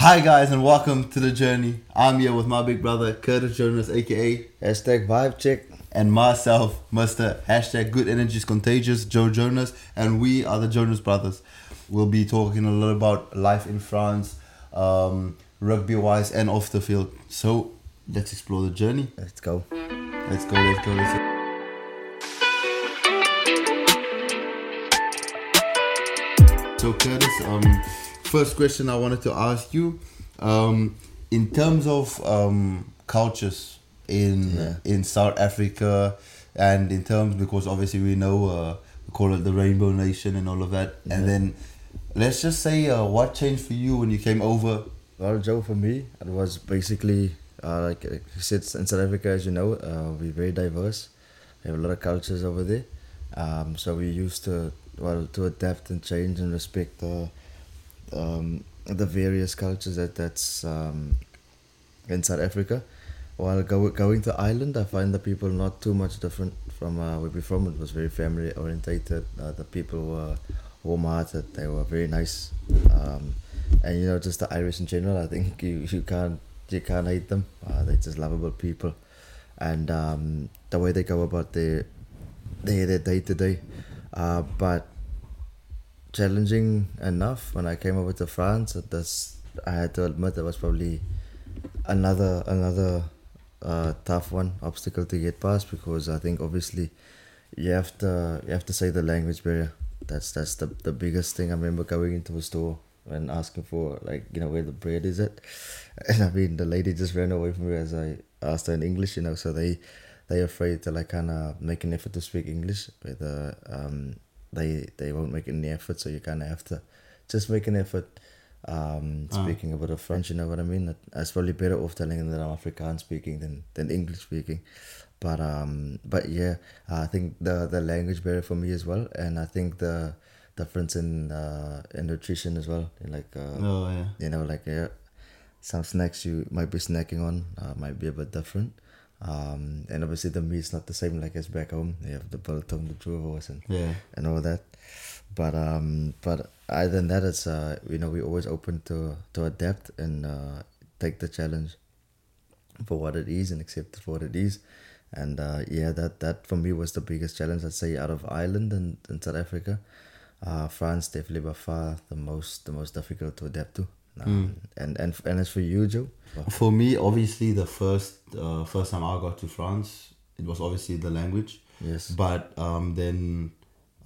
Hi guys and welcome to the journey. I'm here with my big brother Curtis Jonas, aka Hashtag vibe check. and myself, Mr. Hashtag Good Energy is Contagious, Joe Jonas, and we are the Jonas Brothers. We'll be talking a little about life in France, um, rugby wise and off the field. So let's explore the journey. Let's go. Let's go, let's go, let's go. So Curtis, um, first question I wanted to ask you, um, in terms of um, cultures in Yeah. in South Africa, and in terms because obviously we know uh, we call it the Rainbow Nation and all of that, and then let's just say uh, what changed for you when you came over. Well, Joe, for me, it was basically uh, like uh, you said in South Africa, as you know, uh, we're very diverse. We have a lot of cultures over there. Um, so we used to well to adapt and change and respect the um, the various cultures that that's um, in South Africa. While go, going to Ireland, I find the people not too much different from uh, where we're from. It was very family orientated. Uh, the people were warm-hearted. They were very nice, um, and you know, just the Irish in general. I think you, you can't you can't hate them. Uh, they're just lovable people, and um, the way they go about their their their day to day. But challenging enough when I came over to France. Does, I had to admit it was probably another another uh, tough one obstacle to get past because I think obviously you have to you have to say the language barrier. That's that's the the biggest thing. I remember going into a store and asking for like you know where the bread is at, and I mean the lady just ran away from me as I asked her in English. You know, so they they afraid to like kind of make an effort to speak English. Whether um they they won't make any effort, so you kind of have to just make an effort. Um, Ah. speaking a bit of French, you know what I mean. I was probably better off telling them that I'm Afrikaans speaking than than English speaking. But um, but yeah, I think the the language barrier for me as well, and I think the difference in uh in nutrition as well. Like uh, Oh yeah. you know, like yeah, some snacks you might be snacking on uh, might be a bit different. Um, and obviously the meat's not the same like as back home. You have the biltong, the droëwors, and Yeah. and all that. But um, but other than that, it's uh, you know, we're always open to to adapt and uh, take the challenge for what it is and accept it for what it is. And uh, yeah, that that for me was the biggest challenge. I'd say out of Ireland and, and South Africa, uh, France definitely by far the most the most difficult to adapt to. Um, And and and as for you, Joe, For me, obviously, the first uh, first time I got to France, it was obviously the language. Yes. But um, then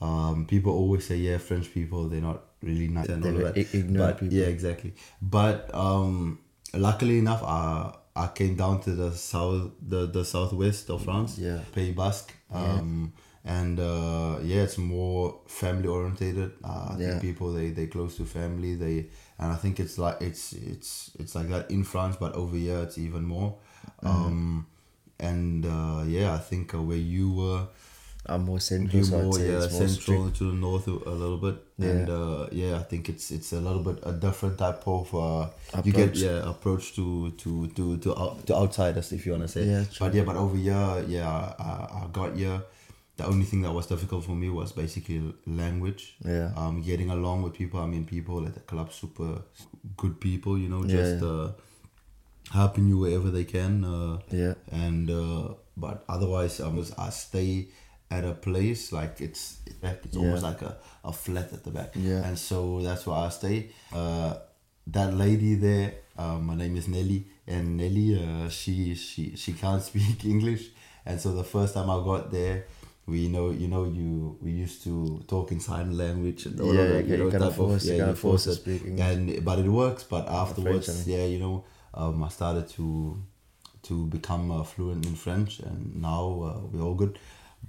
um, people always say, yeah, French people, they're not really nice and all They're that. i- ignorant but, people. Yeah, exactly. But um, luckily enough, I I came down to the south, the the southwest of France. Yeah. Pays Basque. Um, and uh, yeah, it's more family orientated. Uh, I Yeah. think people they they close to family. They and I think it's like it's it's it's like that in France, but over here it's even more. Mm-hmm. Um, and uh, yeah, I think uh, where you were, I'm more central, you so more yeah more central strict. to the north a little bit, Yeah. and uh, yeah, I think it's it's a little bit a different type of uh, you get Approach. yeah approach to to to to, out, to outsiders if you wanna say. Yeah, true. but yeah, but over here, yeah, I, I got here. The only thing that was difficult for me was basically language. Yeah. Um, getting along with people. I mean, people at the club, super good people. You know, just yeah. uh, helping you wherever they can. Uh, Yeah. and uh, but otherwise I was I stay at a place like it's it's almost Yeah. like a, a flat at the back Yeah. and so that's where I stay uh, that lady there um, her name is Nelly and Nelly uh, she she she can't speak English and so the first time I got there we know you know you we used to talk in sign language and all Yeah, of that, you- know, type of- yeah, you force to it. speak English. and but it works but afterwards yeah you know um, I started to to become uh, fluent in French, and now uh, we're all good.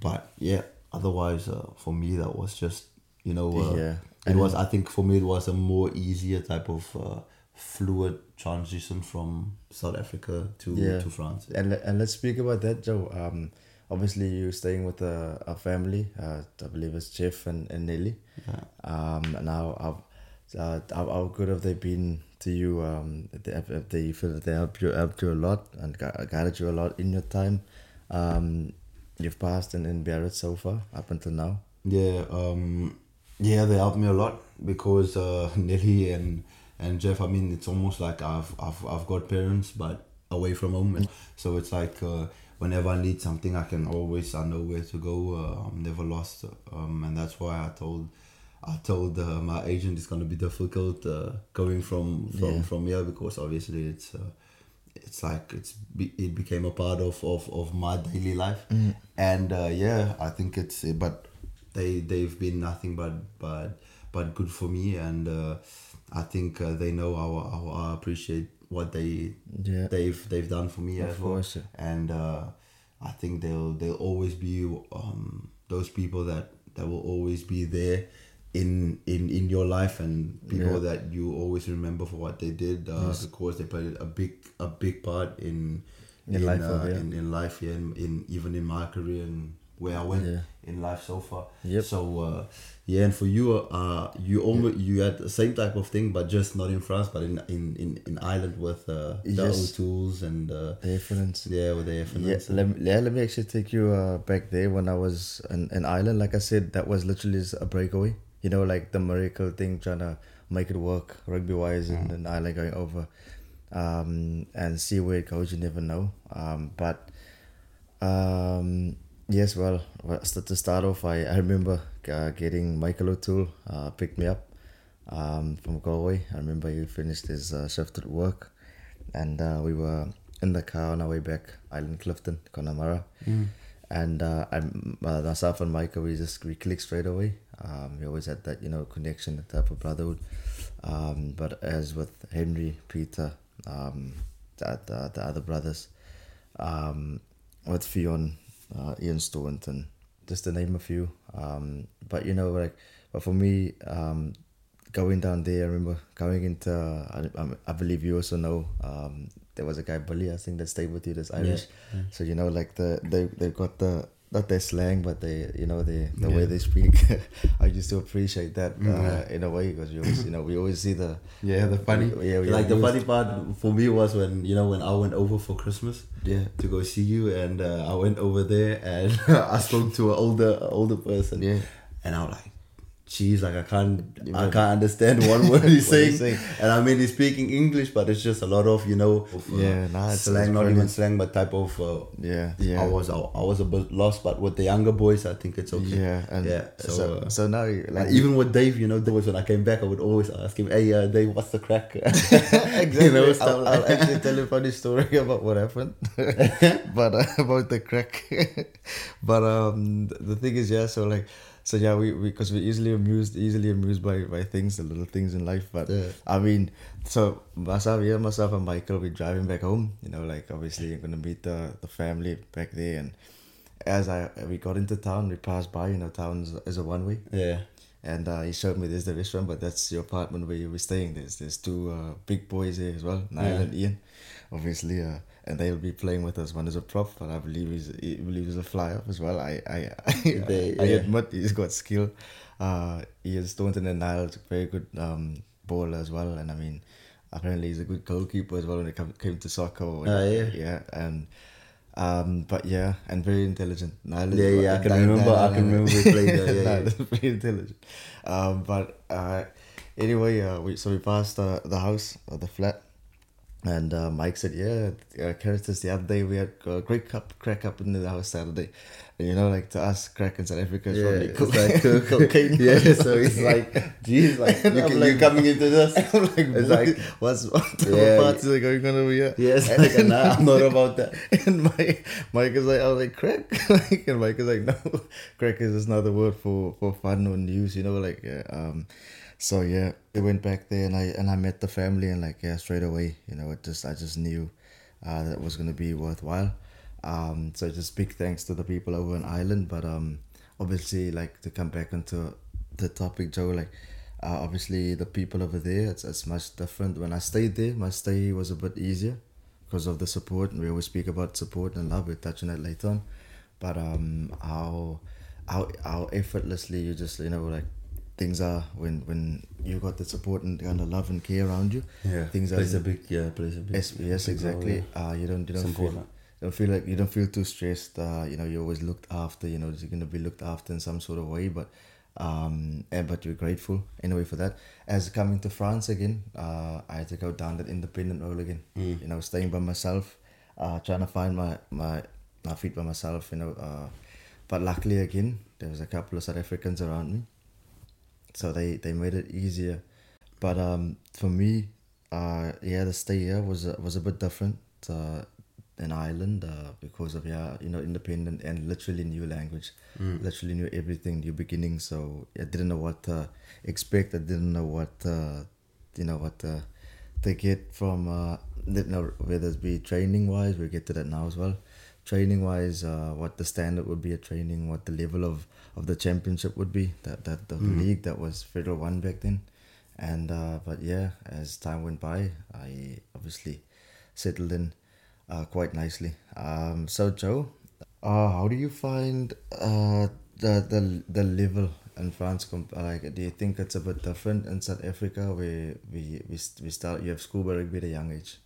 But yeah, otherwise, uh, for me, that was just you know, uh, Yeah. it And was. I think for me, it was a more easier type of uh, fluid transition from South Africa to Yeah. to France. And le- and let's speak about that, Joe. Um, obviously you're staying with a, a family. Uh, I believe it's Jeff and, and Nelly. Yeah. Um, and how how, uh, how how good have they been to you? Um, if they, if they feel that they helped you helped you a lot and guided you a lot in your time. Um, you've passed and in Biarritz so far up until now. Yeah, um, yeah, they helped me a lot because uh, Nelly and and Jeff. I mean, it's almost like I've I've I've got parents, but away from home, and so it's like. Uh, Whenever I need something, I can always I know where to go. Uh, I'm never lost, um, and that's why I told I told uh, my agent it's gonna be difficult uh, going from from Yeah. from here because obviously it's uh, it's like it's be, it became a part of, of, of my daily life and uh, yeah I think it's but they they've been nothing but but but good for me and uh, I think uh, they know how, how I appreciate what they Yeah. they've they've done for me Of as well course, yeah. and uh, I think they'll they'll always be um, those people that that will always be there in in in your life and people Yeah. that you always remember for what they did uh, because they played a big a big part in In life uh, over, yeah. in, in life yeah in, in even in my career and where I went in life so far Yep. so uh, yeah and for you uh you almost you had the same type of thing but just not in France but in in in, in Ireland with uh, the Yes. tools and uh, The difference. yeah with the Yeah, let me, yeah, let me actually take you uh, back there when I was in, in Ireland. Like I said, that was literally a breakaway. You know, like the miracle thing, trying to make it work rugby wise in, in Ireland going over um, and see where it goes. You never know. Um, but um, yes, well, to start off, I, I remember uh, getting Michael O'Toole uh, picked me up um, from Galway. I remember he finished his uh, shift at work, and uh, we were in the car on our way back, Island Clifden, Connemara. And uh, I, uh, myself and Michael, we just we clicked straight away. Um, we always had that you know connection, that type of brotherhood. Um, but as with Henry, Peter, um, the, the, the other brothers, um, with Fionn, uh, Ian Staunton, just to name a few. Um, but you know, like, but for me, um, going down there, I remember going into, I, I- I believe you also know, um, there was a guy, Billy, I think that stayed with you, that's Irish. So, you know, like the, they, they've got the, not their slang, but they, you know, the, the way they speak. I used to appreciate that uh, Yeah. in a way because you always, you know, we always see the, Yeah, the funny, Yeah, we like the funny part for me was when you know when I went over for Christmas, Yeah. to go see you, and uh, I went over there and I spoke to an older older person, Yeah. and I was like, "Geez, like I can't, I can't understand one word he's saying. saying. and I mean he's speaking English, but it's just a lot of you know, of, uh, Yeah, nah, it's- slang, not even slang, but type of. Uh, Yeah, I yeah. was I, I was a bit lost, but with the younger boys, I think it's okay. Yeah, and yeah. so So, uh, so now like even with Dave, you know, there was when I came back, I would always ask him, "Hey, uh, Dave, what's the crack?" exactly. you know, I'll, like I'll actually tell you a funny story about what happened, but uh, about the crack. but um, the thing is, yeah. So like, so yeah, we because we, are easily amused, easily amused by by things, the little things in life. But Yeah. I mean, so myself, yeah, myself and Michael, we're driving back home. You know, like obviously you're gonna meet the the family back there, and as I we got into town, we passed by. You know, town is, is a one way. yeah. And uh, he showed me there's the restaurant, but that's your apartment where you were staying. There's there's two uh, big boys here as well, Niall Yeah. and Ian, obviously, uh, and they'll be playing with us. One is a prop, but I believe he's I believe he's a flyer as well. I I I, They- I yeah. admit he's got skill. Uh, Ian Staunton and Niall's a very good um, bowler as well, and I mean, apparently he's a good goalkeeper as well when it come, came to soccer. or- Ah, yeah. yeah, and. Um, but yeah, and very intelligent. Niall is- Yeah, yeah, I can Niall- remember- I can remember he played there, yeah, yeah. is very intelligent. Um, but uh, anyway, uh, we so we passed uh, the house or the flat, and uh, Mike said, "Yeah, uh, characters. The other day we had a great cup crack up in the house Saturday, and you know, like to us, crack in South Africa is Yeah, probably like cook- cocaine. Yeah, so it's like, geez, like you can, like you're coming into this. I'm like, It's like- what's what Yeah, parties are going on over here? Yeah, it's like, nah, I'm not about that. And my Mike is like, I was like, crack, like, and Mike is like, no, crack is just another word for for fun or news, you know, like, yeah, um, so yeah, we went back there and I and I met the family and like yeah, straight away, you know, it just I just knew, uh, that it was gonna be worthwhile, um, so just big thanks to the people over in Ireland, but um, obviously like to come back into the topic, Joe, like. Uh, obviously, the people over there, it's, it's much different. When I stayed there, my stay was a bit easier because of the support. And We always speak about support and love. We're touching that later on. But um, how how how effortlessly you just you know like things are when when you got the support and kind of love and care around you. Yeah, things are plays a big, yeah, plays a big. Yes, yes, big role, exactly. yeah. Uh, you don't you don't feel don't feel like you don't feel too stressed. Uh, you know, you're always looked after. You know, you're gonna be looked after in some sort of way. But Um, and but you're grateful anyway for that. As coming to France again, uh, I had to go down that independent road again. Mm. You know, staying by myself, uh, trying to find my my my feet by myself. You know, uh, but luckily again, there was a couple of South Africans around me, so they they made it easier. But um, for me, uh, yeah, the stay here was a, was a bit different. Uh, in Ireland uh, because of yeah you know independent and literally new language Mm. literally new everything new beginning so I didn't know what to expect I didn't know what uh, you know what to, to get from uh, you know whether it be training wise we'll get to that now as well training wise uh, what the standard would be at training what the level of, of the championship would be that, that the Mm. league that was federal one back then and uh, but yeah as time went by I obviously settled in uh, quite nicely. Um, so Joe, uh, how do you find uh, the the the level in France? Comp- like, do you think it's a bit different in South Africa, where we we, we start you have schoolboy rugby at a young age,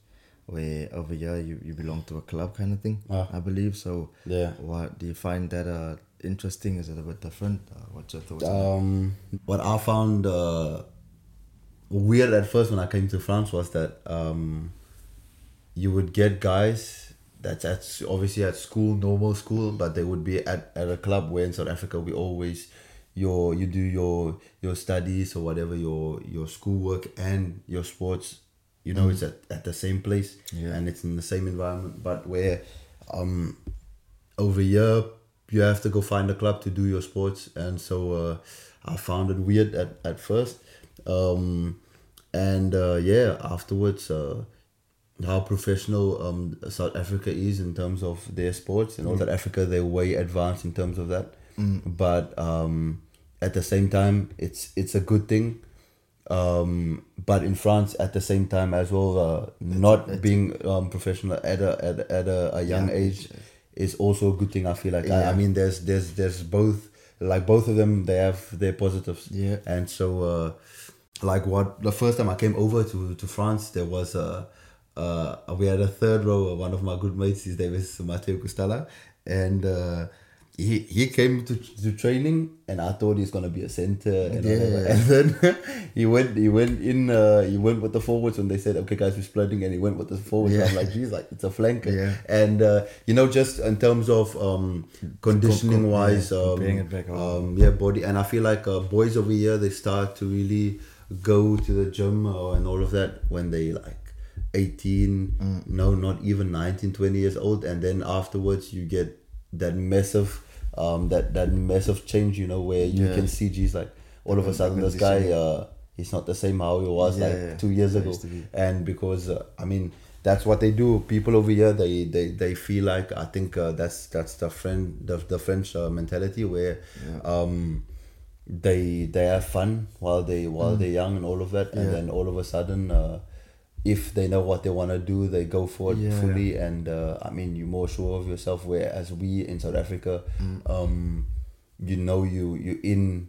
where over here you, you belong to a club kind of thing, Ah. I believe. So, Yeah. what do you find that uh interesting? Is it a bit different? Uh, what's your thoughts? Um, what I found uh, weird at first when I came to France was that um, you would get guys that's at obviously at school, normal school, but they would be at, at a club where in South Africa we always your you do your your studies or whatever your your schoolwork and your sports. You know, it's at, at the same place Yeah. and it's in the same environment. But where um, over here you have to go find a club to do your sports. And so uh, i found it weird at, at first. Um, and uh, yeah afterwards uh, how professional um, south africa is in terms of their sports and all that africa they're way advanced in terms of that. But um, at the same time it's it's a good thing. Um, but in France, at the same time as well, uh, not being um, professional at a at, at a, a young Young age is also a good thing. I feel like I, I mean, there's there's there's both like both of them. They have their positives. Yeah. And so, uh, like what the first time I came over to to France, there was a. Uh, we had a third row. One of my good mates, his name is Matteo Costella, and uh, he he came to, to training, and I thought he's gonna be a center, and, Yeah. whatever. and then he went he went in uh, he went with the forwards when they said okay guys we're splitting, and he went with the forwards. Yeah. I'm like geez, like it's a flanker, Yeah. and uh, you know just in terms of um, conditioning Com- wise, yeah, um, it back um, yeah, body, and I feel like uh, boys over here they start to really go to the gym uh, and all of that when they like 18 Mm. no not even 19 20 years old and then afterwards you get that massive um that that massive change you know where you Yeah. can see geez like all of a sudden this guy uh he's not the same how he was Yeah, like yeah. two years ago be. and because uh, i mean that's what they do people over here they they, they feel like i think uh, that's that's the friend the, the french uh, mentality where um they they have fun while they while they're young and all of that and Mm. Then all of a sudden uh, if they know what they want to do they go for it Yeah. fully. And uh, i mean you're more sure of yourself whereas we in south africa Mm. um you know you you in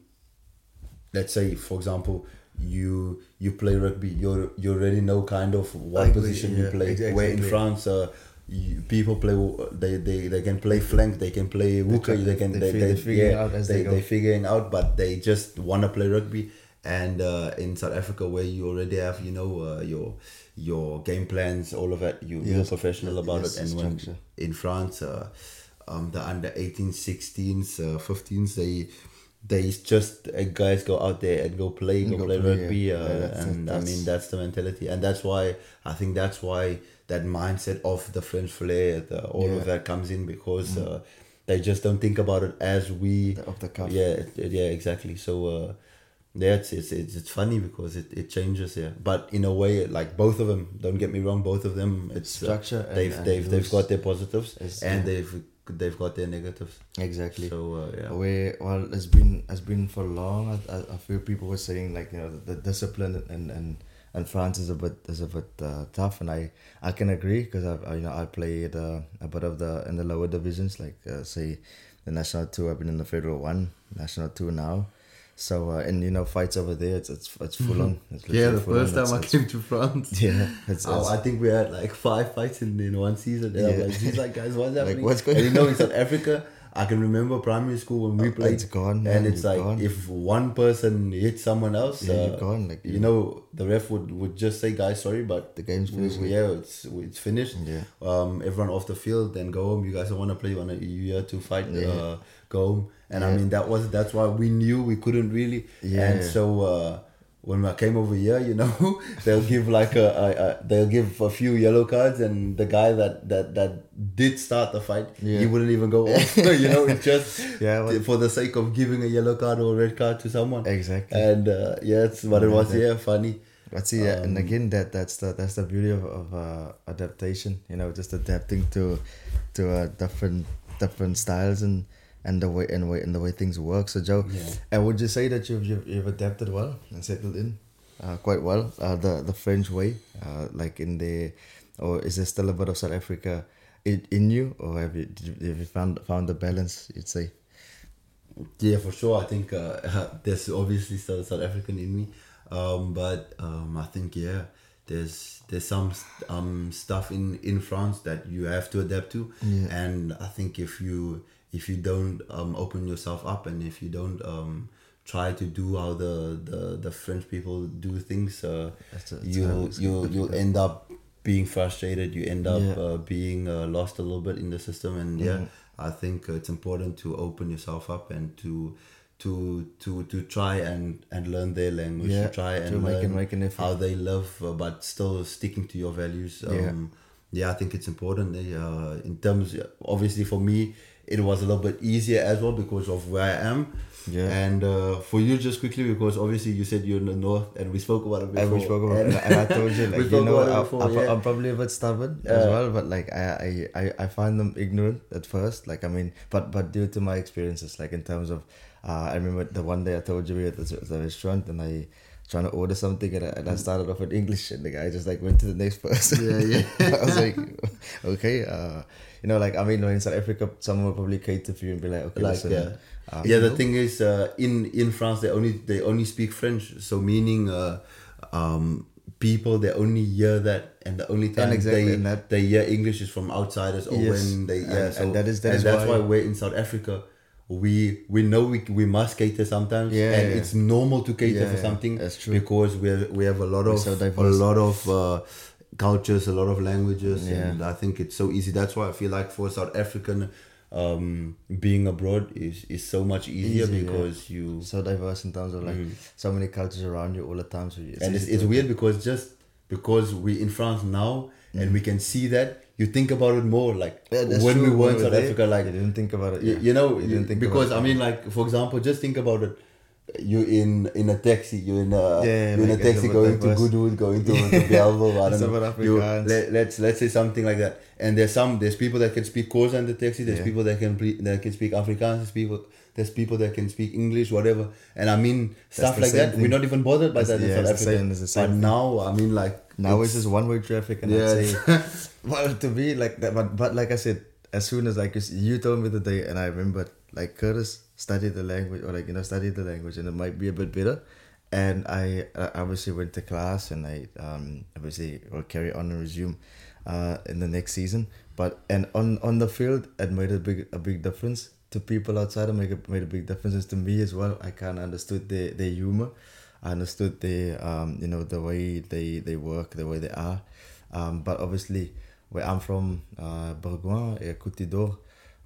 let's say for example you you play rugby you you already know kind of what position you yeah, play. Exa- where in france uh, you, people play they, they they can play flank they can play hooker try- they can they they, they, they figure yeah, out as they, they they figuring out but they just want to play rugby and uh, in south africa where you already have you know uh, your your game plans all of that you, you're professional about Yes, it. And when in france uh, um, the under 18 16s uh, 15s they they just uh, guys go out there and go play go, Go play, play, rugby yeah. uh, Yeah, that's- and i mean that's the mentality. And that's why i think that's why that mindset of the french flair the, all Yeah. of that comes in because uh, they just don't think about it as we The- of the cuff. yeah yeah exactly. So uh yeah it's, it's it's it's funny because it, it changes yeah but in a way like both of them don't get me wrong both of them it's uh, Structure and- they've and they've they've got their positives and yeah. they've they've got their negatives Exactly. so uh, yeah Where well, it's been it's been for long. I, I feel people were saying like you know the, the discipline and and and France is a bit is a bit uh, tough, and I I can agree because I, I you know I played uh, a bit of the in the lower divisions like uh, say the national two. I've been in the federal one, national two now. So uh, and you know fights over there, it's it's, it's full on. It's yeah the full on. first time It's- i came to france Yeah, it's, I, it's, I think we had like five fights in, in one season. And I'm Yeah. like, geez, like guys, what's happening? what's going and you know, in South Africa, I can remember primary school when we Oh, played, it's gone, and man, it's it's like gone. if one person hits someone else, Yeah, uh, you're gone, like, you you- know, the ref would, would just say, "Guys, sorry, but The game's finished." we- yeah, it's it's finished. Yeah. Um, everyone off the field, then go home. You guys don't want to play. You want to you here to fight. Yeah. Uh, go home. And I mean that was that's why we knew we couldn't really. Yeah. And so. Uh, when I came over here, you know, they'll give like a, a, a they'll give a few yellow cards, and the guy that that that did start the fight, Yeah. he wouldn't even go off. you know, it's just Yeah, but- for the sake of giving a yellow card or a red card to someone. Exactly. And uh, yeah, it's what it was. that- Yeah, funny. But see, yeah, and Um, again, that that's the that's the beauty of, of uh, adaptation. You know, just adapting to to uh, different different styles and and the way and way and the way things work. So, Joe, Yeah. and would you say that you've you've, you've adapted well and settled in uh, quite well uh, the the French way, uh, like in the, or is there still a bit of South Africa in, in you, or have you did you, have you found found the balance? You'd say. Yeah, for sure. I think uh, there's obviously still South African in me, um, but um, I think yeah, there's there's some um, stuff in in France that you have to adapt to, Yeah. and I think if you if you don't um, open yourself up and if you don't um, try to do how the, the, the French people do things, uh, That's a- it's you'll you'll you'll difficult. end up being frustrated. You end up Yeah. uh, being uh, lost a little bit in the system, and yeah, Mhm. I think it's important to open yourself up and to to to to try and and learn their language. Yeah, to try to and make learn make an effort. how they live, uh, but still sticking to your values. Um, Yeah. yeah. I think it's important. Uh, in terms, obviously, for me, it was a little bit easier as well because of where I am. Yeah. And uh, for you, just quickly, because obviously you said you're in the north, and we spoke about it before. And we spoke about and- it, and I told you, like, you know, I, before, I, yeah. I'm probably a bit stubborn as well, but like, I, I, I, I find them ignorant at first. Like, I mean, but but due to my experiences, like in terms of, uh, I remember the one day I told you we were at the, the restaurant and I trying to order something and I, and I started off in English and the guy just like went to the next person. Yeah, yeah. I was like, okay, uh, you know, like I mean, in South Africa, someone will probably cater for you and be like, okay, like listen, yeah, uh, yeah. The know? thing is, uh, in in France, they only they only speak French. So meaning, uh, um, people they only hear that, and the only time exactly, they that- they hear English is from outsiders or Yes, when they yeah. and- so and that is- that and is that's why, why- we're in South Africa. We we know we we must cater sometimes, Yeah, and yeah. it's normal to cater Yeah, for something. that's true. because we have, we have a lot of so a lot of uh, cultures, a lot of languages, Yeah. and I think it's so easy. That's why I feel like for South African, um, being abroad is is so much easier Easy, yeah. because you so diverse in terms of like Mm. so many cultures around you all the time. So it's and it's, it's weird because just because we're in France now and we can see that you think about it more like Mm. Yeah, when we were in South Africa like you didn't think about it. you, yeah. you know You you- didn't think because I mean like for example just think about it you in in a taxi you in a Yeah, you in a taxi going to. Goodwood going to, to Bellville I don't know you, let, let's let's say something like that and there's some there's people that can speak Xhosa in the taxi there's Yeah. people that can that can speak Afrikaans there's people there's people that can speak English whatever and I mean stuff like that thing. we're not even bothered by That's- that in yeah, South it's the Africa same- but now I mean like now it's it's- just one way traffic, and Yeah. I'd say, well, to me like that. But but like I said, as soon as like you told me the day, and I remembered like Curtis studied the language or like you know study the language, and it might be a bit better. And I uh, obviously went to class, and I um obviously will carry on and resume, uh, in the next season. But and on on the field, it made a big a big difference to people outside. It made a, made a big difference to me as well. I kind of understood their their humor. I understood the um, you know the way they, they work, the way they are. Um, but obviously, where I'm from, uh, Bourgogne, uh, Côte d'Or,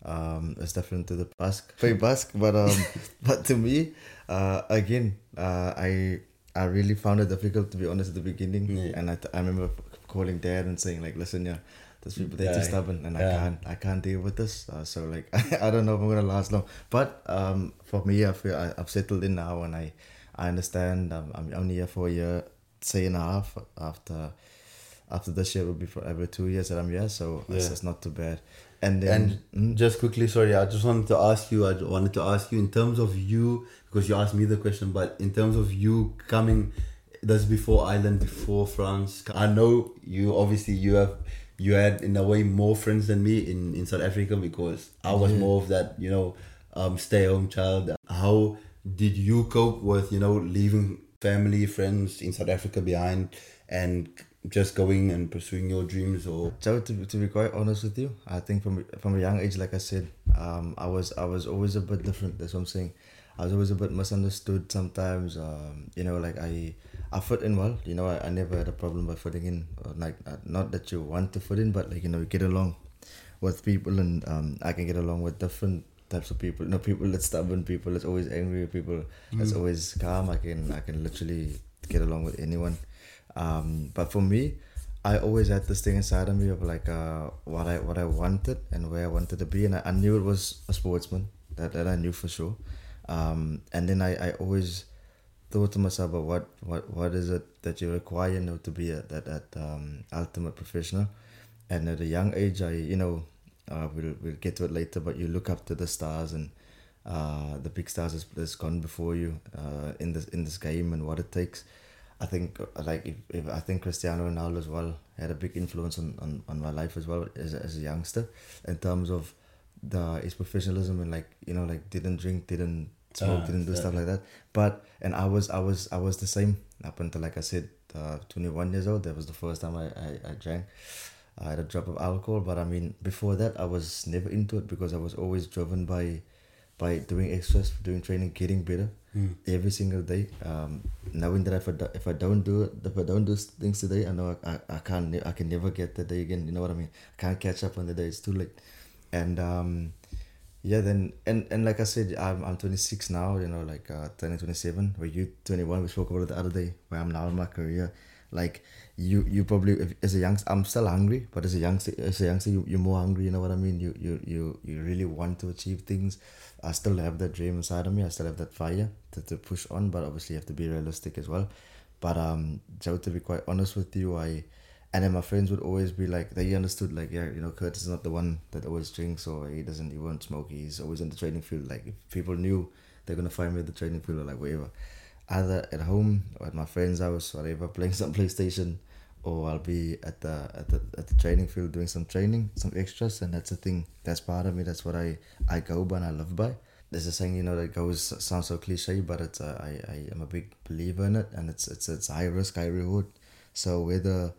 um, it's different to the Basque, very Basque. But um, but to me, uh, again, uh, I I really found it difficult to be honest at the beginning, Yeah. and I, I remember calling dad and saying like, listen, yeah. Those people they're too stubborn and I can't I can't deal with this. Uh, so like I don't know if I'm gonna last long. But um for me I feel I, I've settled in now and I I understand. I'm, I'm only here for a year say and a half after after this year will be for every two years that I'm here. So it's, it's not too bad and then And just quickly, sorry, I just wanted to ask you. I wanted to ask you in terms of you because you asked me the question, but in terms of you coming, that's before Ireland, before France. I know you. Obviously, you have you had in a way more friends than me in in South Africa because I was Yeah. more of that, you know, um, stay home child. How did you cope with you know leaving family, friends in South Africa behind and just going and pursuing your dreams or So to, to be quite honest with you, I think from from a young age, like I said, um, I was I was always a bit different. That's what I'm saying. I was always a bit misunderstood sometimes. Um, you know, like I I fit in well. You know, I, I never had a problem by fitting in. Like uh, not that you want to fit in, but like you know, you get along with people, and um, I can get along with different types of people. You know, people that's stubborn, people that's always angry, people that's Mm. always calm. I can I can literally get along with anyone. Um, but for me, I always had this thing inside of me of like uh, what I what I wanted and where I wanted to be, and I, I knew it was a sportsman. That, that I knew for sure. Um, and then I, I always thought to myself, but what, what what is it that you require you know, to be a, that that um, ultimate professional? And at a young age, I you know uh, we'll we'll get to it later, but you look up to the stars and uh, the big stars that's gone before you uh, in this in this game and what it takes. I think like if, if I think Cristiano Ronaldo as well had a big influence on, on, on my life as well as, a- as a youngster in terms of the his professionalism and like you know like didn't drink didn't smoke Ah, didn't do stuff like that. But and I was I was I was the same up until like I said uh, 21 years old. That was the first time I, I, I drank. I had a drop of alcohol but I mean before that I was never into it because I was always driven by by doing extras doing training getting better Mm. every single day. Um, knowing that if I, do, if I don't do it if I don't do things today I know I, I, I can't I can never get the day again you know what I mean? I can't catch up on the day it's too late. And um, yeah then and, and like I said I'm, I'm 26 now you know like uh, turning 27 where you 21 we spoke about it the other day where I'm now in my career like you you probably as a youngster I'm still hungry but as a youngster as a youngster you, you're more hungry you know what I mean? You, you you you really want to achieve things. I still have that dream inside of me. I still have that fire to, to push on but obviously you have to be realistic as well. But um Joe to be quite honest with you I and then my friends would always be like they understood like yeah you know Curtis is not the one that always drinks or he doesn't he won't smoke. He's always in the training field. Like if people knew they're gonna find me at the training field or like wherever either at home or at my friend's house whatever playing some PlayStation or I'll be at the at the at the training field doing some training some extras and that's the thing that's part of me that's what I I go by and I live by there's a saying you know that goes sounds so cliche but it's I I am a big believer in it and it's it's it's high risk high reward so whether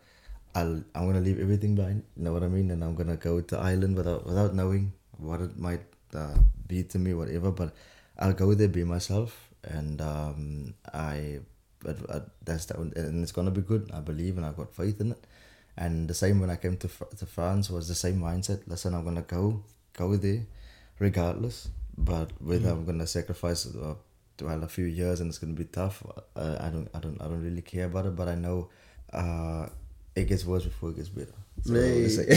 I'll I'm gonna leave everything behind. You know what I mean? And I'm gonna go to Ireland without without knowing what it might uh, be to me, whatever. But I'll go there, be myself, and um, I. But that's that, and it's gonna be good. I believe, and I've got faith in it. And the same when I came to to France was the same mindset. Listen, I'm gonna go go there, regardless. But whether I'm gonna sacrifice uh, well a few years and it's gonna be tough, uh, I don't I don't I don't really care about it. But I know uh, it gets worse before it gets better. So, Hey. it's like-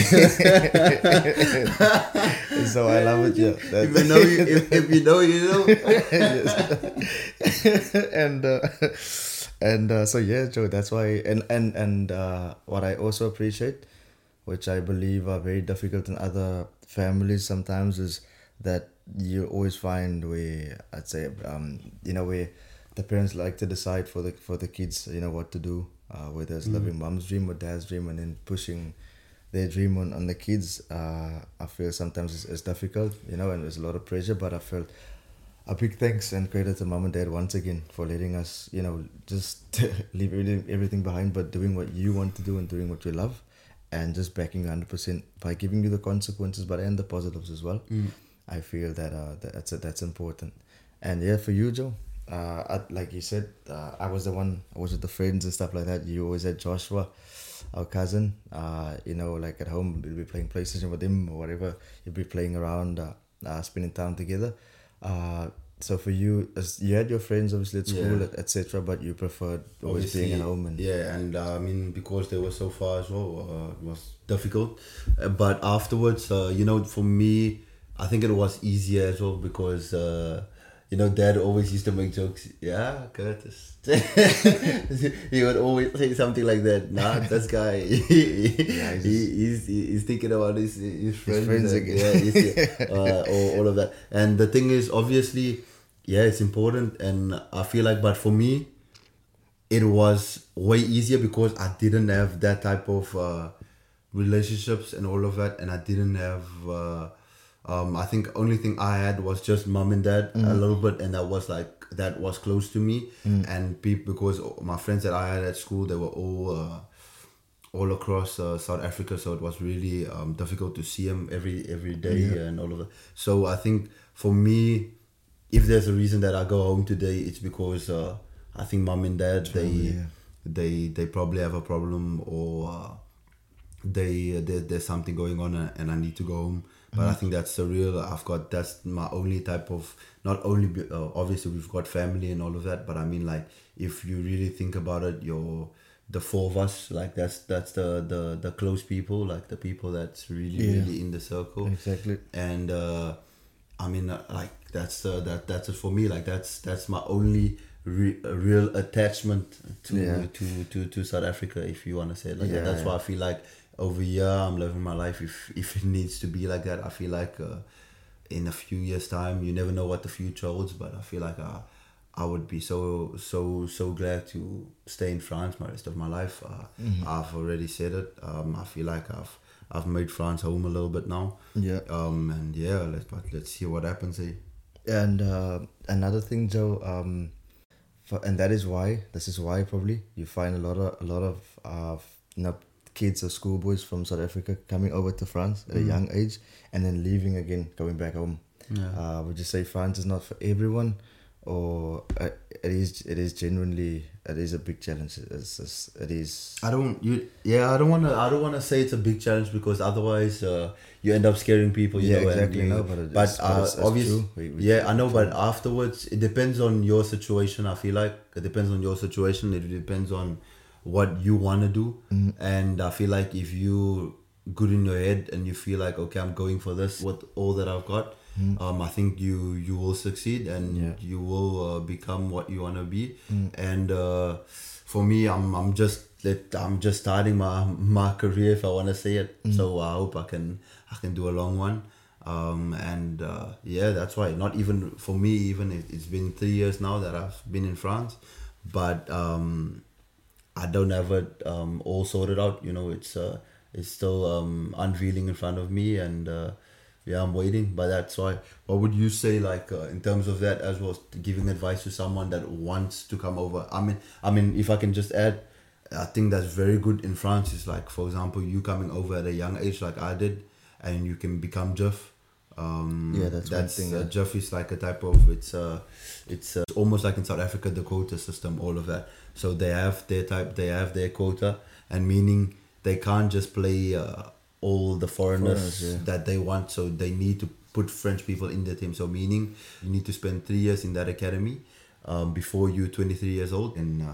so I love it. Yeah, if you know you, if, if you know you know Yes. and uh, and uh, so yeah, Joe. That's why and and and uh, what I also appreciate, which I believe are very difficult in other families sometimes, is that you always find where I'd say um you know where the parents like to decide for the for the kids you know what to do uh, whether it's living mom's dream or dad's dream and then pushing their dream on, on the kids uh, I feel sometimes it's, it's difficult you know and there's a lot of pressure but I felt a big thanks and credit to mom and dad once again for letting us you know just leave everything, behind but doing what you want to do and doing what you love and just backing 100% by giving you the consequences but and the positives as well. I feel that uh, that- that's that's important. And yeah for you Joe uh, I, like you said uh, I was the one I was with the friends and stuff like that. You always had Joshua our cousin uh, you know like at home we'll be playing PlayStation with him or whatever. You'll be playing around uh, uh, spending time together. Uh, so for you as you had your friends obviously at school Yeah. etc but you preferred always being at home and yeah and uh, i mean because they were so far as well uh, it was difficult. Uh, but afterwards uh, you know for me i think it was easier as well because uh, you know dad always used to make jokes. Yeah curtis. He would always say something like that. Nah this guy he, he's he, he's, he's thinking about his, his friends, friends and- again. yeah, uh, all, all of that. And the thing is obviously yeah it's important. And i feel like but for me it was way easier because I didn't have that type of uh, relationships and all of that, and I didn't have. Uh, um, I think only thing I had was just mom and dad a little bit, and that was like that was close to me. And people because my friends that I had at school, they were all uh, all across uh, South Africa, so it was really um, difficult to see them every every day Yeah. and all of that. So I think for me, if there's a reason that I go home today, it's because uh, I think mom and dad they yeah. they they probably have a problem or uh, they uh, there, there's something going on and I need to go home. But Mm-hmm. I think that's the real. I've got that's my only type of not only uh, obviously we've got family and all of that, but I mean like if you really think about it, you're the four of us like that's that's the the the close people like the people that's really Yeah. really in the circle Exactly. and uh, I mean, uh, like that's uh, that that's it for me. Like that's that's my only re- real attachment to, Yeah. to to to South Africa, if you want to say it like that. Yeah, That's why. I feel like over here I'm living my life. If if it needs to be like that, I feel like uh, in a few years' time, you never know what the future holds. But I feel like uh, I would be so so so glad to stay in France my rest of my life. Uh, Mm-hmm. I've already said it. Um, I feel like I've I've made France home a little bit now. Yeah. Um, and yeah, let's but let's see what happens. Eh? And uh, another thing, Joe, um, for, and that is why this is why probably you find a lot of a lot of uh, you know, kids or schoolboys from South Africa coming over to France at a young age and then leaving again, going back home. Yeah. Uh, would you say France is not for everyone, or uh, it is? It is genuinely it is a big challenge. It's, it's, it is. I don't you yeah I don't wanna I don't wanna say it's a big challenge because otherwise uh, you end up scaring people. You Yeah, know, exactly, you- no, but it but is- but uh, it's obviously true. We- we- yeah I know. But afterwards, it depends on your situation. I feel like it depends on your situation. It depends on what you want to do, Mm-hmm. and I feel like if you good in your head and you feel like okay I'm going for this with all that I've got. Um, I think you you will succeed and. Yeah. you will uh, become what you want to be. Mm. And uh, for me, I'm I'm just let I'm just starting my my career if I want to say it. Mm. So I hope I can I can do a long one. Um, and uh, yeah, that's why. Not even for me, even it, it's been three years now that I've been in France, but um, I don't have it um, all sorted out. You know, it's uh, it's still um, unveiling in front of me, and uh, yeah, I'm waiting. But that's why. What would you say, like uh, in terms of that, as well as giving advice to someone that wants to come over? I mean, I mean, if I can just add, I think that's very good in France. Is like, for example, you coming over at a young age, like I did, and you can become JIFF. Um, Yeah, that's one thing, uh, yeah. JIFF is like a type of it's uh it's uh, almost like in South Africa the quota system all of that so they have their type they have their quota and meaning they can't just play uh, all the foreigners, Foreigners, yeah. that they want so they need to put French people in the team so meaning you need to spend three years in that academy um, before you're 23 years old and uh,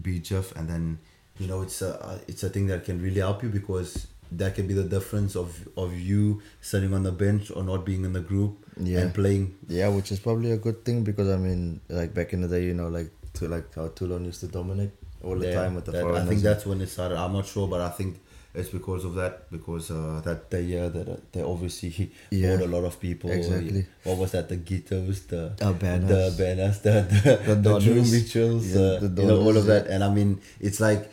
be JIFF and then you know it's a it's a thing that can really help you because that can be the difference of of you sitting on the bench or not being in the group Yeah. and playing Yeah, which is probably a good thing because I mean, like back in the day, you know, like to like how Toulon used to dominate all the Yeah, time with the that- I think that's when it started. I'm not sure, but I think it's because of that. Because uh, that the year that uh, they obviously Yeah, bought a lot of people. exactly. What was that? The Giteaus, the Oh, Habanas. the Habanas, the the, The the, Drew Mitchells, Yeah, uh, the you know all of that. And I mean, it's like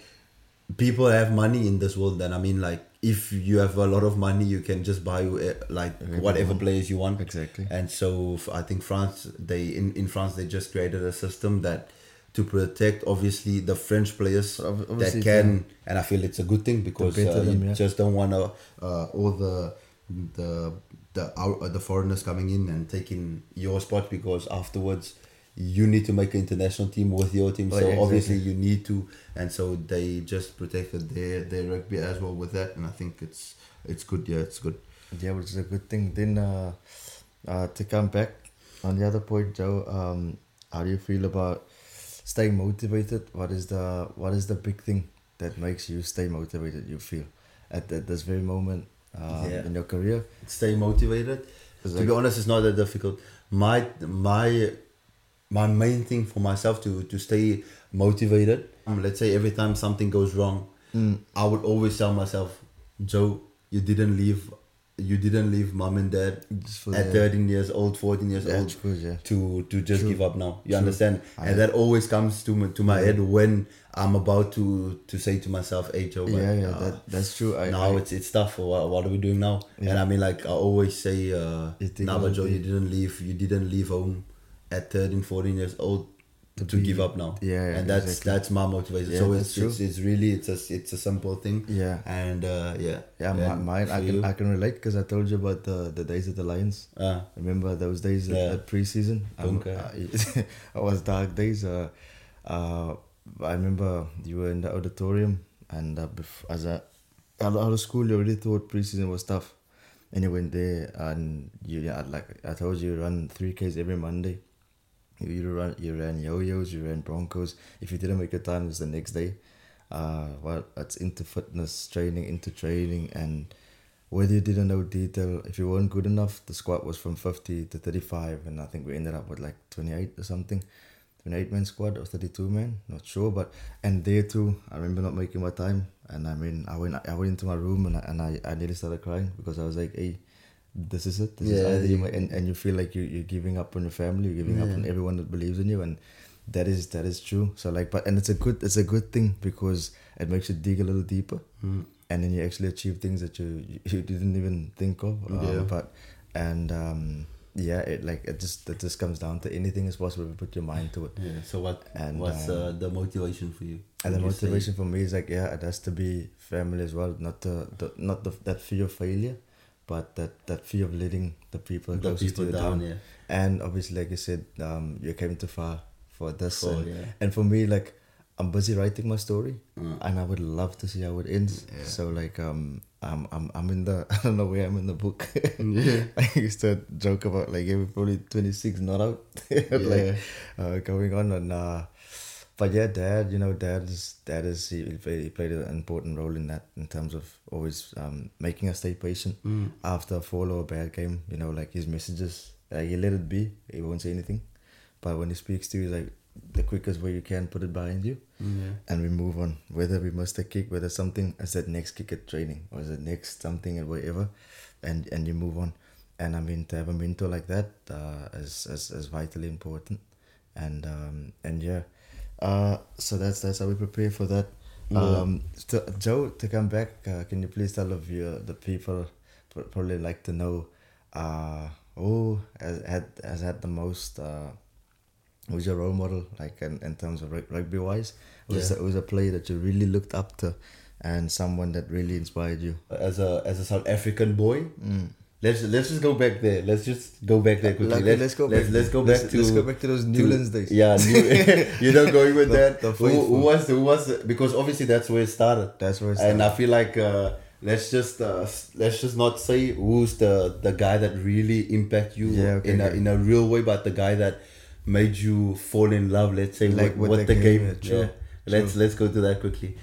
people have money in this world. And I mean, like if you have a lot of money, you can just buy uh, like Whatever whatever players you want. Exactly. And so I think France, they in, in France, they just created a system that to protect obviously the French players But ob- that obviously, can, and I feel it's a good thing because uh, them, you yeah. just don't want to uh, all the the the out, uh, the foreigners coming in and taking your spot because afterwards you need to make an international team with your team. Oh, so yeah, obviously exactly. you need to, and so they just protected their their rugby as well with that, and I think it's it's good. Yeah, it's good. Yeah, which is a good thing. Then, uh, uh, to come back on the other point, Joe, um, how do you feel about staying motivated? What is the what is the big thing that makes you stay motivated? You feel at, at this very moment um, Yeah. in your career. stay motivated. To like- be honest, it's not that difficult. My my my main thing for myself to to stay motivated. Um, let's say every time something goes wrong, Mm. I would always tell myself, Joe, you didn't leave, you didn't leave mom and dad for at the- 13 years old, 14 years Yeah, old true, yeah. to to just True. give up now. You True. understand? I- and that always comes to my, to my head when I'm about to to say to myself, "Hey Joe, Yeah, yeah, uh, that, that's true. I, now I, it's it's tough. What, what are we doing now? And I mean, like I always say, uh, nah, but Joe, you didn't leave. You didn't leave home at 13, 14 years old to, be- give up now. Yeah, and that's exactly. that's my motivation. Yeah, so it's, it's it's really it's a it's a simple thing. Yeah. and uh, yeah, Yeah, my, mine. I can you? I can relate because I told you about the the days at the Lions. Uh, Remember those days at, Yeah. at preseason? Um, Okay. uh, it was dark days. Uh, uh, I remember you were in the auditorium, and uh, bef- as a out of school, you already thought preseason was tough. And you went there, and you yeah, like I told you, you run three Ks every Monday. You, run, you ran yo-yos, you ran Broncos. If you didn't make your time, it was the next day. Uh, well, it's into fitness training, into training, and whether you didn't know detail, if you weren't good enough, the squad was from 50 to 35, and I think we ended up with like 28 or something. 28 man squad or 32 man, not sure, but and there too, I remember not making my time, and I mean, I went, I went into my room and I, and I, I nearly started crying because I was like, hey, this is it. This is Yeah, either you and, and you feel like you you're giving up on your family, you're giving up on everyone that believes in you, and that is that is true. So like, but and it's a good it's a good thing because it makes you dig a little deeper, mm, and then you actually achieve things that you you didn't even think of. Um, Yeah. But and um, yeah, it like it just it just comes down to anything is possible if you put your mind to it. yeah. So what And, what's uh, um, the motivation for you? And the you say? motivation for me is like yeah, it has to be family as well, not the, the not the that fear of failure, but that that fear of letting the people the closest people to down, down. yeah. And obviously, like you said, um, you came too far for this. For, and, yeah. and for me, like I'm busy writing my story, Mm. and I would love to see how it ends. Yeah. So like um, I'm I'm I'm in the I don't know where I'm in the book. Yeah. I used to joke about like yeah, we're probably 26 not out, like uh, going on and uh, but yeah, dad, you know, dad is dad is he, he played, an important role in that in terms of always um, making us stay patient Mm. after a fall or a bad game. You know, like his messages, uh, he let it be. He won't say anything, but when he speaks to you, he's like the quickest way you can put it behind you, Yeah. and we move on. Whether we missed a kick, whether something is that next kick at training or is it next something at whatever, and and you move on. And I mean to have a mentor like that uh, is, is is vitally important, and um and yeah, uh so that's that's how we prepare for that. Yeah. Um, to, Joe, to come back, uh, can you please tell of your the people probably like to know, uh, who has had has had the most uh, who's your role model like in, in terms of rugby wise? Who's Yeah. a, who's a player that you really looked up to, and someone that really inspired you? As a as a South African boy, Mm. Let's let's just go back there. Let's just go back there quickly. Let's, let's go Let's, back. let's go let's, back to let's go back to those Newlands days. Yeah, new, you know, going with The- that. the who, who was who was because obviously that's where it started. That's where it And I feel like uh, let's just uh, let's just not say who's the the guy that really impact you Yeah, okay, in a in a real way, but the guy that made you fall in love. Let's say Like with, the game, game. yeah, true, yeah. Let's let's go to that quickly.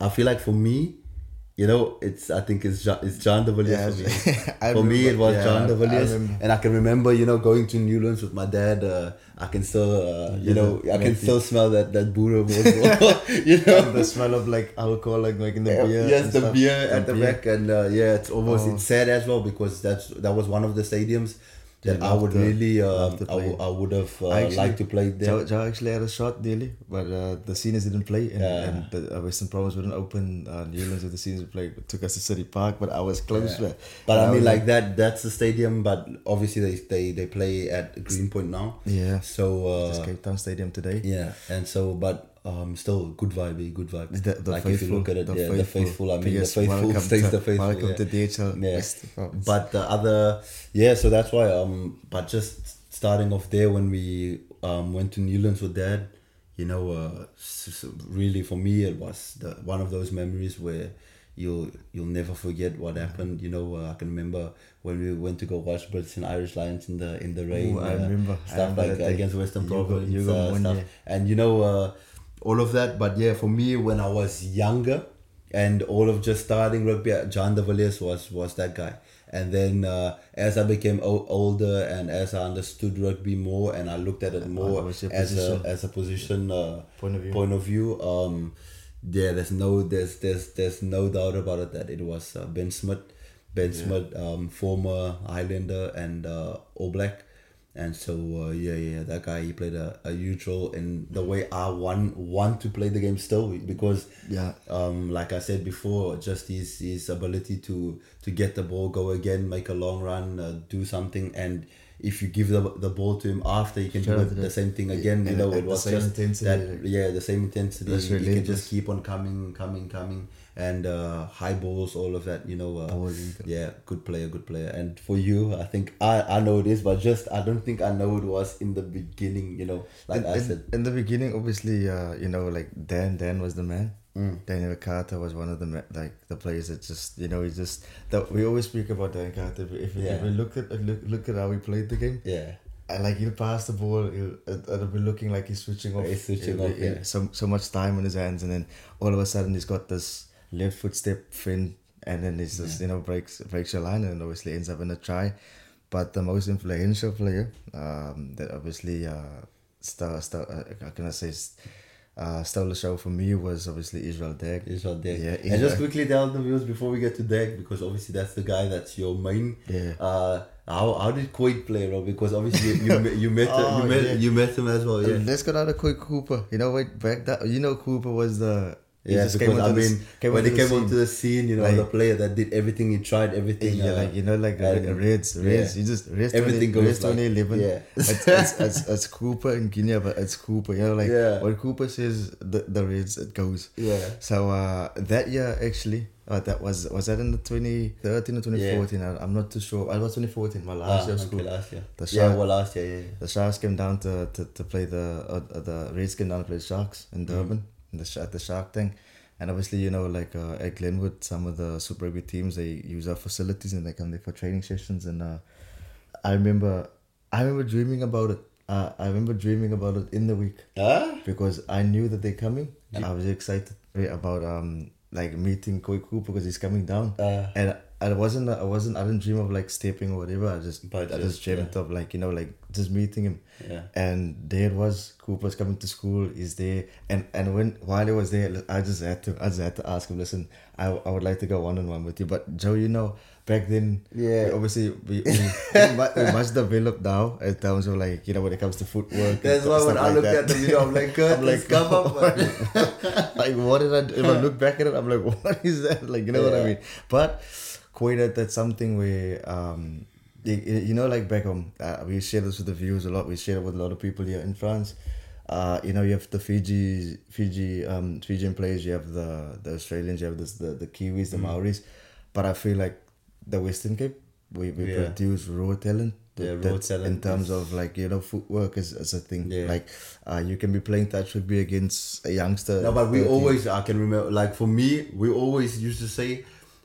I feel like for me, you know, it's I think it's John, it's Jean de Villiers Yeah, for me. For me, it was yeah, John de I Villiers, remember. and I can remember, you know, going to Newlands with my dad. Uh, I can still, uh, you Yeah, know, I can still smell that that Buddha you know, And the smell of like alcohol, like making the beer. yes, the stuff. beer at the beer. back, and uh, yeah, it's almost Oh. it's sad as well because that's that was one of the stadiums that I would to- really, um, I, w-. I would have uh, I actually- liked to play there. Joe, actually had a shot nearly, but uh, the seniors didn't play, and, Yeah. and the uh, Western Province wouldn't open uh, Newlands with the seniors would play. It took us to City Park, but I was close. Yeah. But I mean, like that. That's the stadium. But obviously, they they, they play at Greenpoint now. yeah, So just uh, Cape Town Stadium today. yeah, and so but um, still good vibe, good vibe. The, the like faithful, if you look at it, the yeah, the faithful. I mean, the faithful welcome stays to, the faithful. Welcome yeah. to DHL. Yeah. West But the other, yeah, so that's why. Um, but just starting off there when we um went to Newlands with dad, you know, uh, really for me it was the one of those memories where you'll you'll never forget what happened. You know, uh, I can remember when we went to go watch Brits and Irish Lions in the in the rain. Ooh, I uh, remember. I stuff remember like against Western Province, uh, stuff, yeah. and you know, uh, all of that. But yeah, for me, when I was younger, and all of just starting rugby, uh, Jean de Villiers was was that guy. And then uh, as I became o- older and as I understood rugby more and I looked at it more was your as a position? as a position uh, Point of view. point of view, um, yeah, there's no there's there's there's no doubt about it that it was uh, Ben Smith, Ben Smith, um, former Highlander and uh, All Black, and so uh, yeah, yeah, that guy he played a, a huge role in the way I want want to play the game still because Yeah. um, like I said before, just his his ability to to get the ball, go again, make a long run, uh, do something, and if you give the, the ball to him after, he can Sure, do it the same thing again. You know, it was same just intensity, that yeah, the same intensity. That's He can just keep on coming, coming, coming, and uh, high balls, all of that. You know, uh, yeah, good player, good player. And for you, I think I I know it is, but just I don't think I know it was in the beginning. You know, like in, I in- said, in the beginning, obviously, uh, you know, like Dan, Dan was the man. Mm. Daniel Carter was one of the like the players that just you know he just that we always speak about Daniel Carter. If, if, Yeah. if we look at look, look at how he played the game, yeah, and like he'll pass the ball, he'll it, it'll be looking like he's switching off. He's switching He'll- off, he'll- yeah. So so much time on his hands, and then all of a sudden he's got this left foot step fin, and then he's just you know breaks breaks your line, and obviously ends up in a try. But the most influential player um, that obviously uh, star star uh, how can I say uh, stole the show for me was obviously Israel Dagg. Israel Dagg. Yeah, and just quickly tell the viewers before we get to Dagg, because obviously that's the guy that's your main. Yeah. Uh, how how did Quade play, bro? Because obviously you you, met- you met Oh, you met yeah. you met him as well. Yeah. Let's go down to quick Cooper. You know, wait back that you know Cooper was the he Yeah, just because I mean, when he came onto the scene, you know, Like- the player that did everything, he tried everything. Yeah, uh, like you know, like and- the Reds, Reds. yeah. You just Reds Everything 20, goes Reds like- 2011. yeah. it's, it's, it's, it's Cooper in Guinea, but it's Cooper. You know, like Yeah. when Cooper says the the Reds, it goes. Yeah. So uh, that year actually, uh, that was was that in the 2013 or 2014? I, I'm not too sure. I was 2014, my last Ah, year of okay, school. last year. The yeah, Shark- well, last year, yeah. yeah. The Sharks came down to, to, to play the uh, uh, the Reds came down to play the Sharks in Durban in the Shark the Shark thing, and obviously you know like uh, at Glenwood some of the Super Rugby teams they use our facilities and they come there for training sessions and uh, I remember I remember dreaming about it. Uh, I remember dreaming about it in the week Ah? because I knew that they're coming and I was excited about um like meeting Quade Cooper because he's coming down Uh. and I wasn't I wasn't I didn't dream of like stepping or whatever I just But I just, dreamt of like you know like just meeting him Yeah. and there it was Cooper's coming to school he's there and and when while he was there I just had to I just had to ask him listen I, I would like to go one on one with you but Joe you know back then Yeah. we obviously we, we, we, mu- we much developed now in terms of like you know when it comes to footwork That's why when I like looked that. at the video, I'm like, God, I'm like, come up. like what did I do? if I look back at it I'm like what is that like you know what I mean but quite that's something where um you, you know like back home uh, we share this with the viewers a lot we share it with a lot of people here in France uh, you know you have the Fiji Fiji um Fijian players you have the the Australians you have this, the the Kiwis Mm. the Maoris but I feel like the Western Cape we, we Yeah. produce raw talent Yeah, raw talent in terms of like you know footwork is, is a thing Yeah. like uh, you can be playing touch rugby against a youngster No, but we 13. always, I can remember, like for me, we always used to say,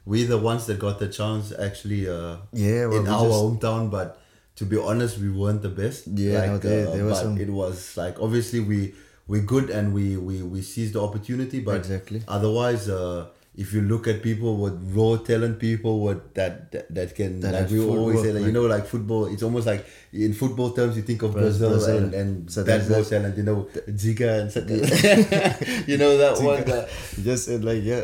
we're the ones that got the chance actually uh, Yeah, well, in our just- hometown, but to be honest, we weren't the best. Yeah, like, no, there- uh, there was but some- it was like, obviously, we we're good and we, we, we seized the opportunity, but Exactly. otherwise, uh, if you look at people with raw talent, people with that that, that can That like we always say, footwork, like, you know, like football. It's almost like in football terms, you think of Brazil, Brazil, and, and So that raw talent, you know, Zika and you know that one. That, just uh, like yeah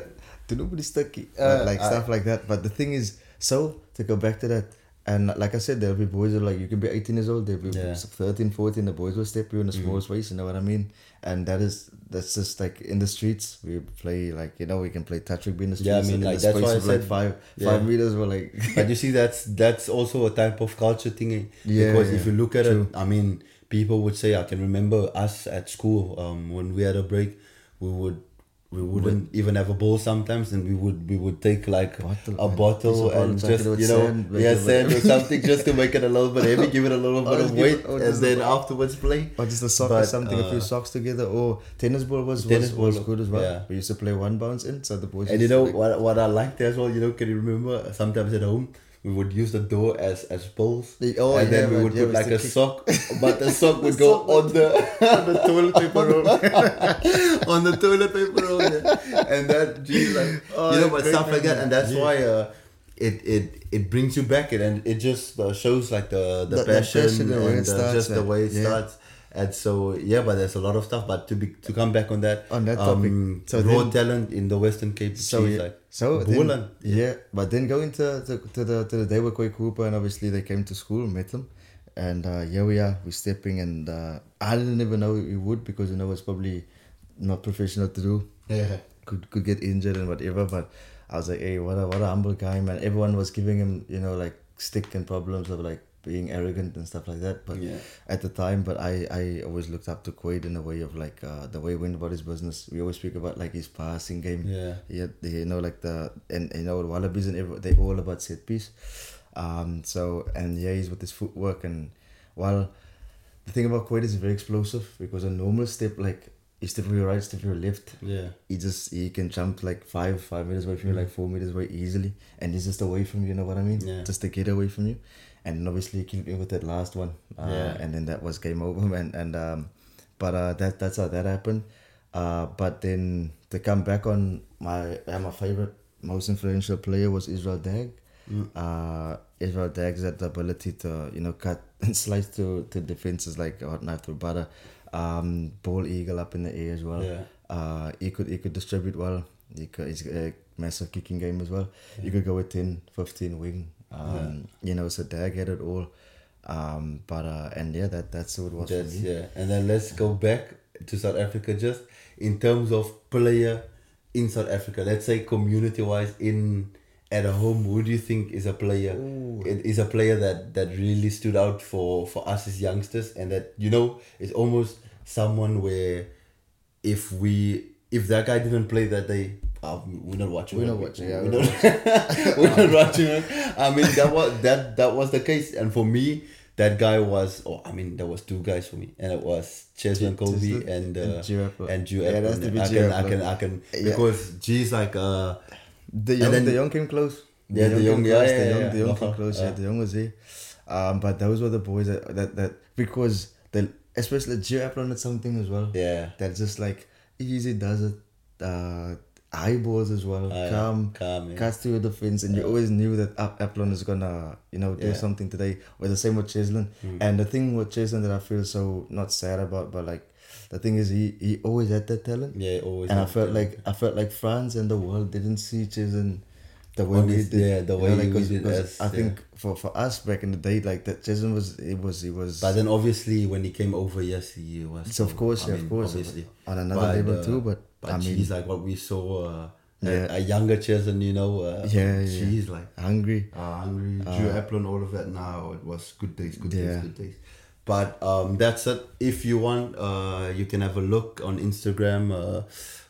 to nobody stucky Uh, like I- stuff like that but the thing is so to go back to that and like I said there'll be boys who are like you can be 18 years old there'll be Yeah. 13 14 the boys will step you in a small Mm. space you know what I mean and that is that's just like in the streets we play like you know we can play touch rugby in the streets Yeah, I mean, like, the that's why I like said- five yeah. five meters we're like but you see, that's that's also a type of culture thing. Yeah, because if you look at True. it, I mean, people would say, I can remember us at school um, when we had a break, we would. We wouldn't even have a bowl sometimes, and we would we would take like Bottle, a bottle Piece and just chuck it with you know sand, yeah sand or something just to make it a little bit heavy, give it a little bit of weight, it- and then the- afterwards play. Or just a sock or But, something, a few uh, socks together. Or tennis ball was Tennis was, was good as well. yeah. We used to play one bounce in, so the boys. And you know like- what what I liked as well, you know, can you remember sometimes at home we would use the door as as poles. Oh, and then we man, would yeah, put like a to sock, but the sock would go on the on the toilet paper roll. on the toilet paper roll, yeah. and that geez, like Oh, you know, but stuff like that, and that's Yeah. why uh, it it it brings you back it, and it just uh, shows like the the, The- the passion, passion, the way it and uh, starts, just the way it yeah. starts. And so yeah, but there's a lot of stuff. But to be to come back on that On that topic, um, so raw then- talent in the Western Cape, So yeah, like so then, yeah, but then going to, to to the to the day with Quade Cooper and obviously they came to school, met them and uh, here we are. We're stepping, and uh, I didn't even know we would because you know it's probably not professional to do. Yeah. Could could get injured and whatever, but I was like, hey, what a what a humble guy, man. Everyone was giving him, you know, like stick and problems of like being arrogant and stuff like that. But Yeah. at the time, but I, I always looked up to Quade in a way of like uh, the way he went about his business. We always speak about like his passing game. Yeah. Yeah, you know, like the and you know Wallabies and every, they all about set piece. Um, so and yeah, he's with his footwork and while the thing about Quade is very explosive because a normal step like you step to your right, step to your left, Yeah. he just he can jump like five five meters away from you, like four meters away easily, and he's just away from you. You know what I mean? Yeah. Just to get away from you, and obviously he killed me with that last one. Uh, Yeah. And then that was game over, man. And um, but uh, that that's how that happened. Uh, but then to come back on my uh, my favorite, most influential player was Israel Dagg. Uh, Israel Dagg's had the ability to you know cut and slice to to defenses like a hot knife through butter. Um, ball eagle up in the air as well. Yeah. Uh, he could he could distribute well. He could, he's a massive kicking game as well. You could go with 10, 15 wing. Um, You know, so Dagg had it all. Um, but uh, and yeah, that that's what it was That's, for me. yeah. And then let's go back to South Africa just in terms of player in South Africa. Let's say community wise in at home, who do you think is a player it is a player that that really stood out for for us as youngsters and that you know is almost someone where if we if that guy didn't play that day uh, we're not watching We're not watching, yeah, we're we're not, we're not watching. I mean that was that that was the case and for me that guy was oh I mean there was two guys for me and it was Kolbe Cheslin and uh, and Gio Aplon. and Gio Yeah, that's the I can, I can I can because G's like uh The young, then- the young came close. Yeah, the young- came yeah, close, yeah, the young, yeah, the young came close. Yeah, the young was there. Um, but those were the boys that that, that because the especially Gio Aplon had something as well. yeah That just like easy does it. Uh, eyeballs as well. Uh, calm, calm, yeah. cuts through the fence, and you always knew that Ap- Aplon is gonna, you know, do Yeah. something today. Or the same with Cheslin. And the thing with Cheslin that I feel so not sad about, but like the thing is he he always had that talent. yeah always And I felt like I felt like France and the world didn't see Cheslin the way we did. yeah, the You way know, like, 'cause- did 'cause us, I yeah. think for, for us back in the day, like that Cheslin was it was it was. but then obviously when he came over yes he was So of course, I yeah, mean, of course, obviously on another level too. But, but I mean, she's like what we saw uh, Yeah. a, a younger Cheslin you know uh, Yeah, yeah. she's like hungry. uh, hungry, Gio Aplon and all of that. Now it was good days, good Yeah. days, good days. But um, that's it. If you want, uh, you can have a look on Instagram. Uh,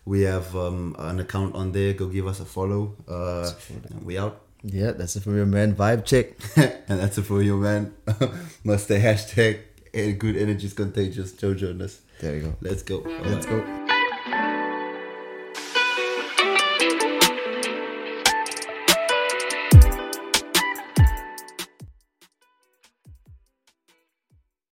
we have um, an account on there. Go give us a follow. Uh, and we out. Yeah, that's it for your man. Vibe check. and that's it for your man. Must say hashtag eh, good energy is contagious. Joe Jonas. There you go. Let's go. Let's Bye-bye. go.